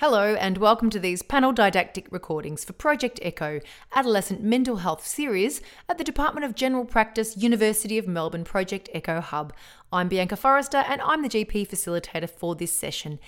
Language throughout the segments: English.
Hello, and welcome to these panel didactic recordings for Project Echo, Adolescent Mental Health Series at the Department of General Practice, University of Melbourne Project Echo Hub. I'm Bianca Forrester, and I'm the GP facilitator for this session.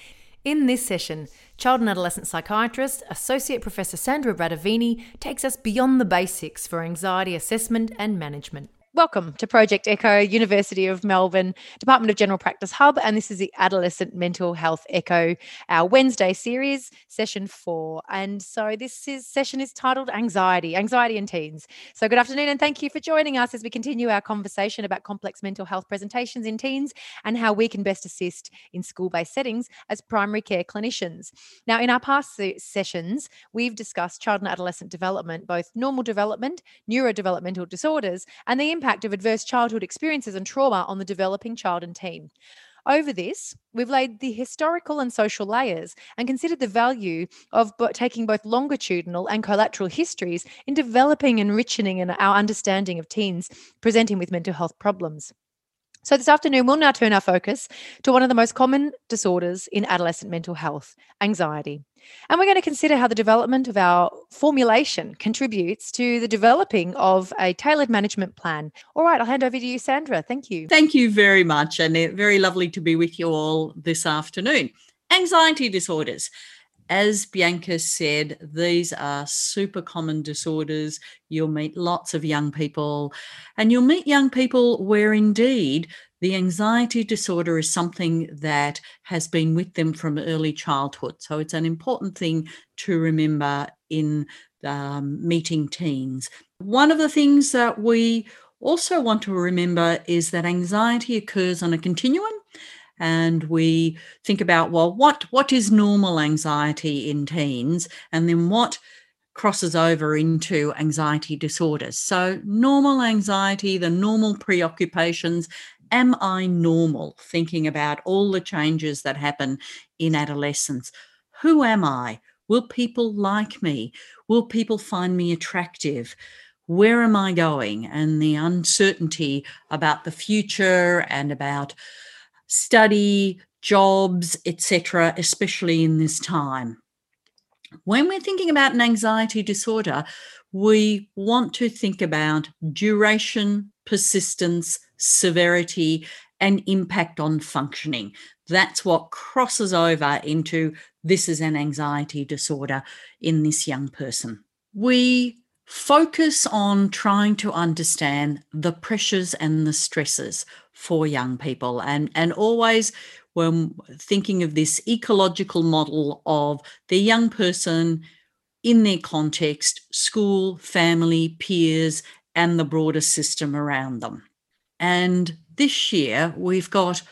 In this session, child and adolescent psychiatrist, Associate Professor Sandra Radovini takes us beyond the basics for anxiety assessment and management. Welcome to Project Echo, University of Melbourne, Department of General Practice Hub, and this is the Adolescent Mental Health Echo, our Wednesday series, session four. And so this is, session is titled Anxiety, Anxiety in Teens. So good afternoon, and thank you for joining us as we continue our conversation about complex mental health presentations in teens and how we can best assist in school-based settings as primary care clinicians. Now, in our past sessions, we've discussed child and adolescent development, both normal development, neurodevelopmental disorders, and the impact of adverse childhood experiences and trauma on the developing child and teen. Over this, we've laid the historical and social layers and considered the value of taking both longitudinal and collateral histories in developing and enriching in our understanding of teens presenting with mental health problems. So, this afternoon, we'll now turn our focus to one of the most common disorders in adolescent mental health anxiety. And we're going to consider how the development of our formulation contributes to the developing of a tailored management plan. All right, I'll hand over to you, Sandra. Thank you. Thank you very much. And very lovely to be with you all this afternoon. Anxiety disorders. As Bianca said, these are super common disorders. You'll meet lots of young people, and you'll meet young people where indeed the anxiety disorder is something that has been with them from early childhood. So it's an important thing to remember in um, meeting teens. One of the things that we also want to remember is that anxiety occurs on a continuum and we think about well what what is normal anxiety in teens and then what crosses over into anxiety disorders so normal anxiety the normal preoccupations am i normal thinking about all the changes that happen in adolescence who am i will people like me will people find me attractive where am i going and the uncertainty about the future and about study, jobs, etc., especially in this time. When we're thinking about an anxiety disorder, we want to think about duration, persistence, severity, and impact on functioning. That's what crosses over into this is an anxiety disorder in this young person. We focus on trying to understand the pressures and the stresses for young people and and always when thinking of this ecological model of the young person in their context school family peers and the broader system around them and this year we've got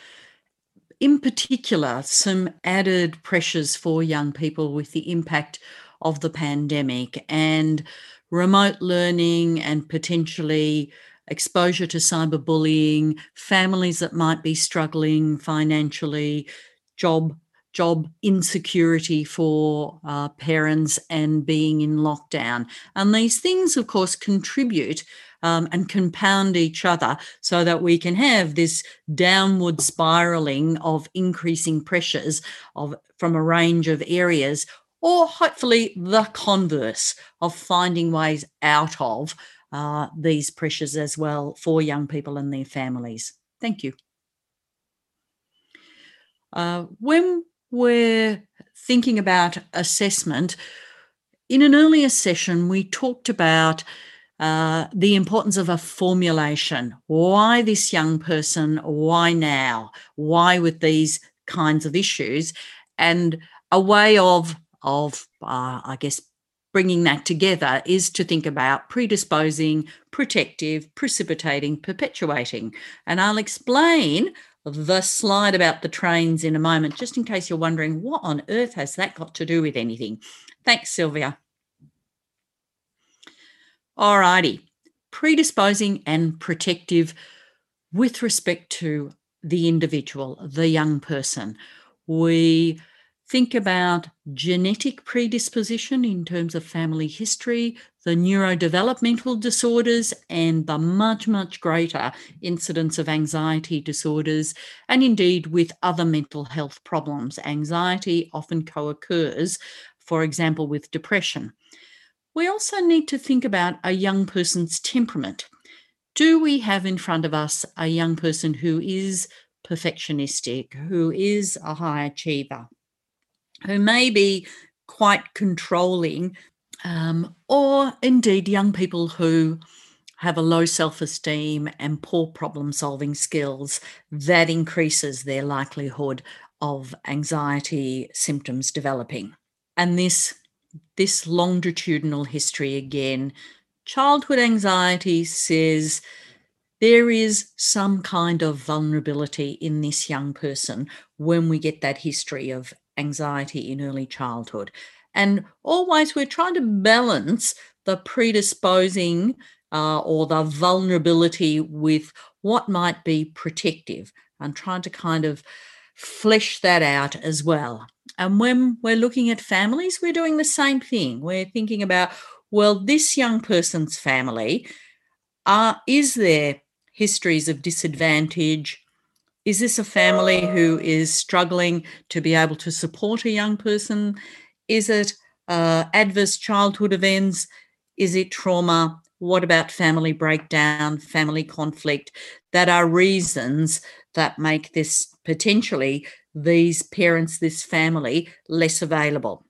in particular some added pressures for young people with the impact of the pandemic and remote learning and potentially exposure to cyberbullying, families that might be struggling financially, job job insecurity for uh, parents and being in lockdown. And these things, of course, contribute um, and compound each other so that we can have this downward spiraling of increasing pressures of from a range of areas or hopefully the converse of finding ways out of uh, these pressures as well for young people and their families. Thank you. Uh, when we're thinking about assessment, in an earlier session, we talked about uh, the importance of a formulation. Why this young person? Why now? Why with these kinds of issues? And a way of of, uh, I guess, bringing that together is to think about predisposing, protective, precipitating, perpetuating. And I'll explain the slide about the trains in a moment, just in case you're wondering what on earth has that got to do with anything. Thanks, Sylvia. All righty. Predisposing and protective with respect to the individual, the young person. We think about genetic predisposition in terms of family history, the neurodevelopmental disorders, and the much, much greater incidence of anxiety disorders, and indeed with other mental health problems. Anxiety often co occurs, for example, with depression. We also need to think about a young person's temperament. Do we have in front of us a young person who is perfectionistic, who is a high achiever? Who may be quite controlling, um, or indeed young people who have a low self esteem and poor problem solving skills, that increases their likelihood of anxiety symptoms developing. And this, this longitudinal history again, childhood anxiety says there is some kind of vulnerability in this young person when we get that history of anxiety in early childhood. And always we're trying to balance the predisposing uh, or the vulnerability with what might be protective and trying to kind of flesh that out as well. And when we're looking at families, we're doing the same thing. We're thinking about, well, this young person's family, uh, is there histories of disadvantage, is this a family who is struggling to be able to support a young person? Is it uh, adverse childhood events? Is it trauma? What about family breakdown, family conflict? That are reasons that make this potentially these parents, this family, less available.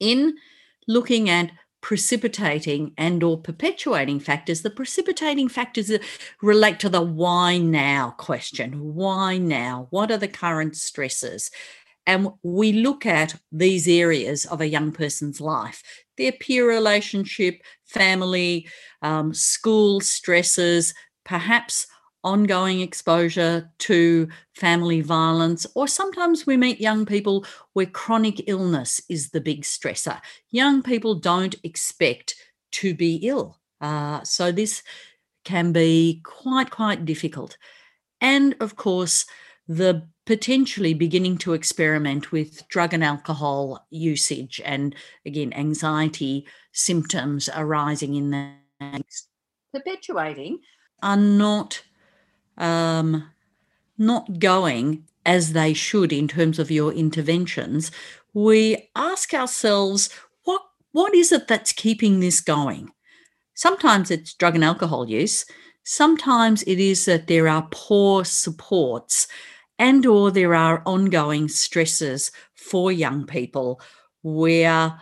In looking at precipitating and or perpetuating factors. The precipitating factors relate to the why now question. Why now? What are the current stresses? And we look at these areas of a young person's life their peer relationship family um, school stresses perhaps ongoing exposure to family violence, or sometimes we meet young people where chronic illness is the big stressor. Young people don't expect to be ill. Uh, so this can be quite, quite difficult. And of course, the potentially beginning to experiment with drug and alcohol usage and again anxiety symptoms arising in that perpetuating are not um, not going as they should in terms of your interventions, we ask ourselves, what, what is it that's keeping this going? Sometimes it's drug and alcohol use. Sometimes it is that there are poor supports and or there are ongoing stresses for young people where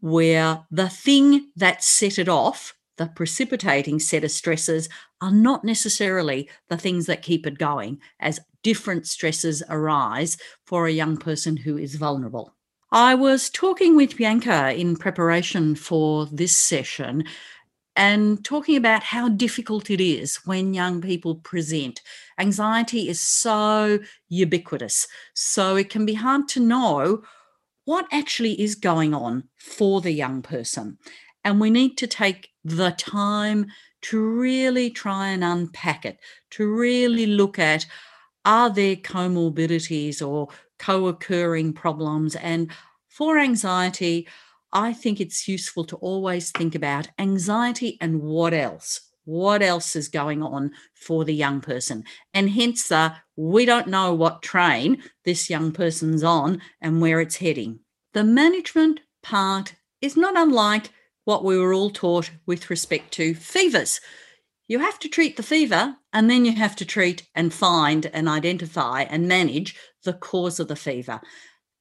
where the thing that set it off the precipitating set of stresses are not necessarily the things that keep it going, as different stresses arise for a young person who is vulnerable. I was talking with Bianca in preparation for this session and talking about how difficult it is when young people present. Anxiety is so ubiquitous, so it can be hard to know what actually is going on for the young person. And we need to take the time to really try and unpack it, to really look at are there comorbidities or co occurring problems? And for anxiety, I think it's useful to always think about anxiety and what else. What else is going on for the young person? And hence the we don't know what train this young person's on and where it's heading. The management part is not unlike what we were all taught with respect to fevers. You have to treat the fever and then you have to treat and find and identify and manage the cause of the fever.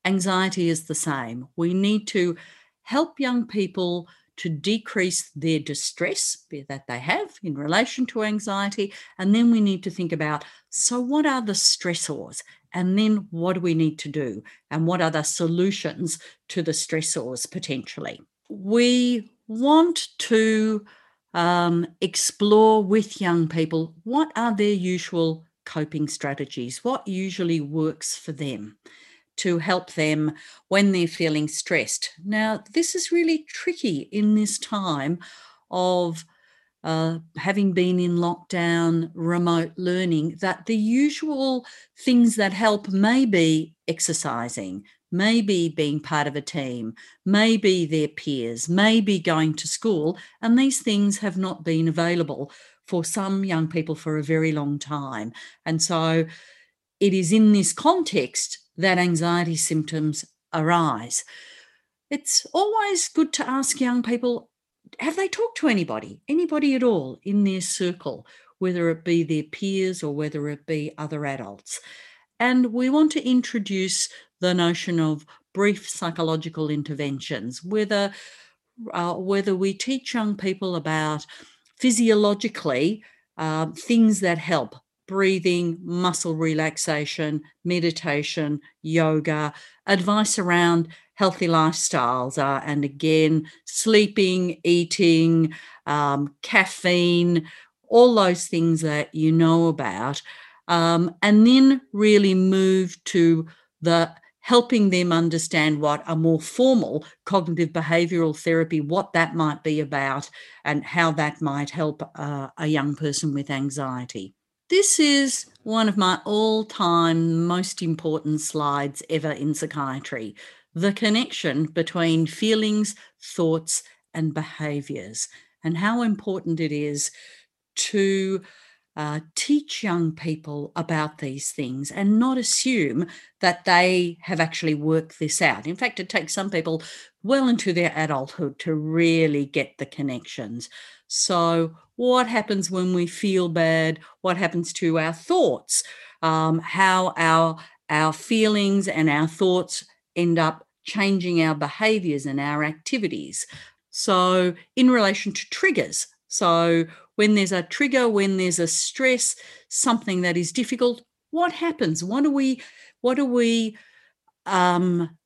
Anxiety is the same. We need to help young people to decrease their distress that they have in relation to anxiety. And then we need to think about so, what are the stressors? And then what do we need to do? And what are the solutions to the stressors potentially? We want to um, explore with young people what are their usual coping strategies, what usually works for them to help them when they're feeling stressed. Now, this is really tricky in this time of uh, having been in lockdown, remote learning, that the usual things that help may be exercising, maybe being part of a team, maybe their peers, maybe going to school. And these things have not been available for some young people for a very long time. And so it is in this context that anxiety symptoms arise. It's always good to ask young people have they talked to anybody, anybody at all in their circle, whether it be their peers or whether it be other adults? And we want to introduce the notion of brief psychological interventions, whether uh, whether we teach young people about physiologically uh, things that help breathing, muscle relaxation, meditation, yoga, advice around healthy lifestyles, uh, and again, sleeping, eating, um, caffeine, all those things that you know about. Um, and then really move to the helping them understand what a more formal cognitive behavioral therapy, what that might be about, and how that might help uh, a young person with anxiety. This is one of my all time most important slides ever in psychiatry the connection between feelings, thoughts, and behaviors, and how important it is to uh, teach young people about these things and not assume that they have actually worked this out. In fact, it takes some people well into their adulthood to really get the connections. So, what happens when we feel bad? What happens to our thoughts? Um, how our our feelings and our thoughts end up changing our behaviors and our activities. So, in relation to triggers, so when there's a trigger, when there's a stress, something that is difficult, what happens? What do we, what do we um,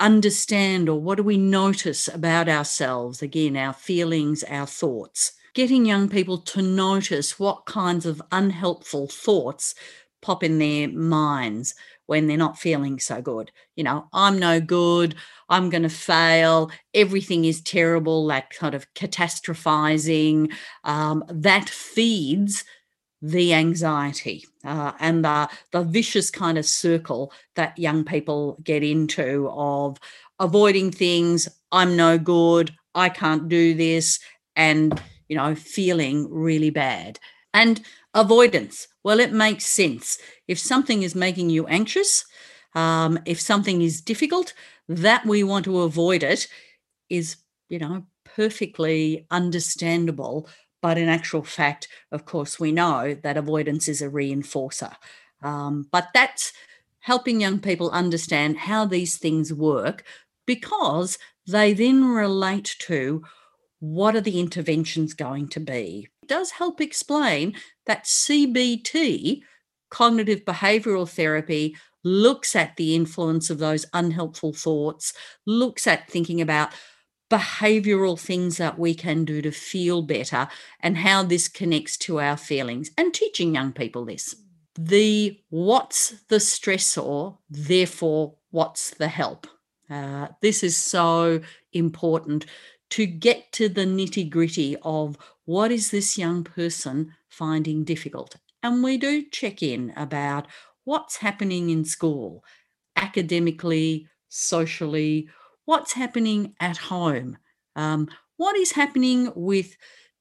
understand or what do we notice about ourselves? Again, our feelings, our thoughts. Getting young people to notice what kinds of unhelpful thoughts pop in their minds when they're not feeling so good. You know, I'm no good. I'm going to fail. Everything is terrible. That kind of catastrophizing um, that feeds the anxiety uh, and the the vicious kind of circle that young people get into of avoiding things. I'm no good. I can't do this, and you know, feeling really bad. And avoidance. Well, it makes sense. If something is making you anxious, um, if something is difficult, that we want to avoid it is, you know, perfectly understandable. But in actual fact, of course, we know that avoidance is a reinforcer. Um, but that's helping young people understand how these things work because they then relate to what are the interventions going to be. Does help explain that CBT, cognitive behavioral therapy, looks at the influence of those unhelpful thoughts, looks at thinking about behavioral things that we can do to feel better and how this connects to our feelings and teaching young people this. The what's the stressor, therefore, what's the help? Uh, this is so important to get to the nitty gritty of what is this young person finding difficult. And we do check in about what's happening in school, academically, socially, what's happening at home, um, what is happening with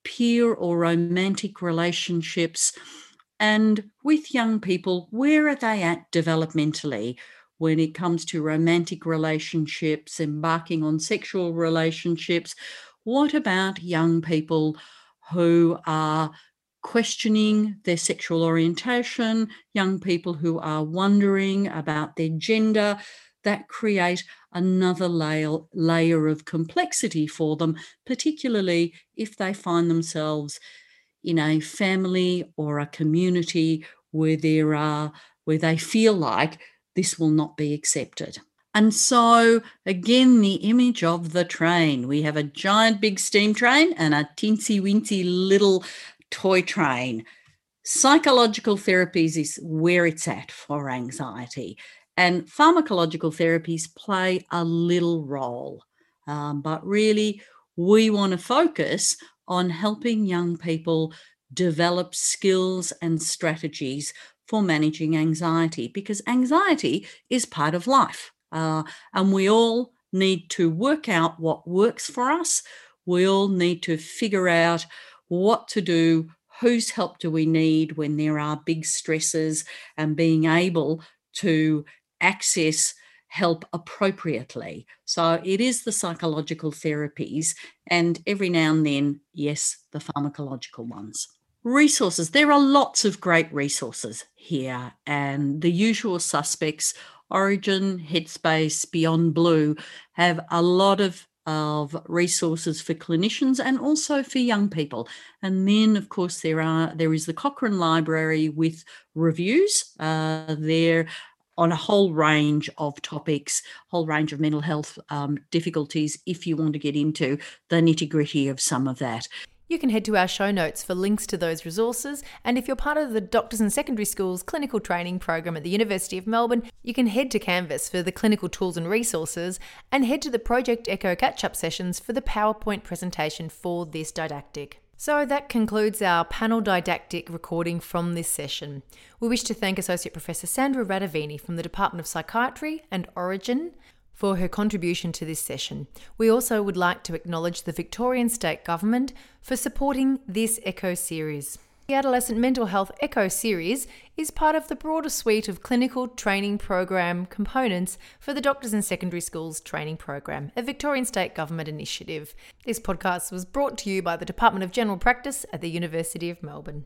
peer or romantic relationships, and with young people, where are they at developmentally? When it comes to romantic relationships, embarking on sexual relationships. What about young people who are questioning their sexual orientation, young people who are wondering about their gender? That create another layer, layer of complexity for them, particularly if they find themselves in a family or a community where there are where they feel like this will not be accepted. And so, again, the image of the train. We have a giant big steam train and a teensy weensy little toy train. Psychological therapies is where it's at for anxiety, and pharmacological therapies play a little role. Um, but really, we want to focus on helping young people develop skills and strategies for managing anxiety because anxiety is part of life. Uh, and we all need to work out what works for us. We all need to figure out what to do, whose help do we need when there are big stresses, and being able to access help appropriately. So it is the psychological therapies, and every now and then, yes, the pharmacological ones. Resources. There are lots of great resources here, and the usual suspects Orygen, Headspace, Beyond Blue have a lot of of resources for clinicians and also for young people. And then, of course, there are there is the Cochrane Library with reviews. Uh, there on a whole range of topics, whole range of mental health um, difficulties. If you want to get into the nitty gritty of some of that. You can head to our show notes for links to those resources. And if you're part of the Doctors and Secondary Schools clinical training program at the University of Melbourne, you can head to Canvas for the clinical tools and resources and head to the Project Echo catch up sessions for the PowerPoint presentation for this didactic. So that concludes our panel didactic recording from this session. We wish to thank Associate Professor Sandra Radovini from the Department of Psychiatry and Orygen for her contribution to this session. We also would like to acknowledge the Victorian State Government for supporting this ECHO series. The Adolescent Mental Health ECHO series is part of the broader suite of clinical training program components for the Doctors and Secondary Schools Training Program, a Victorian State Government initiative. This podcast was brought to you by the Department of General Practice at the University of Melbourne.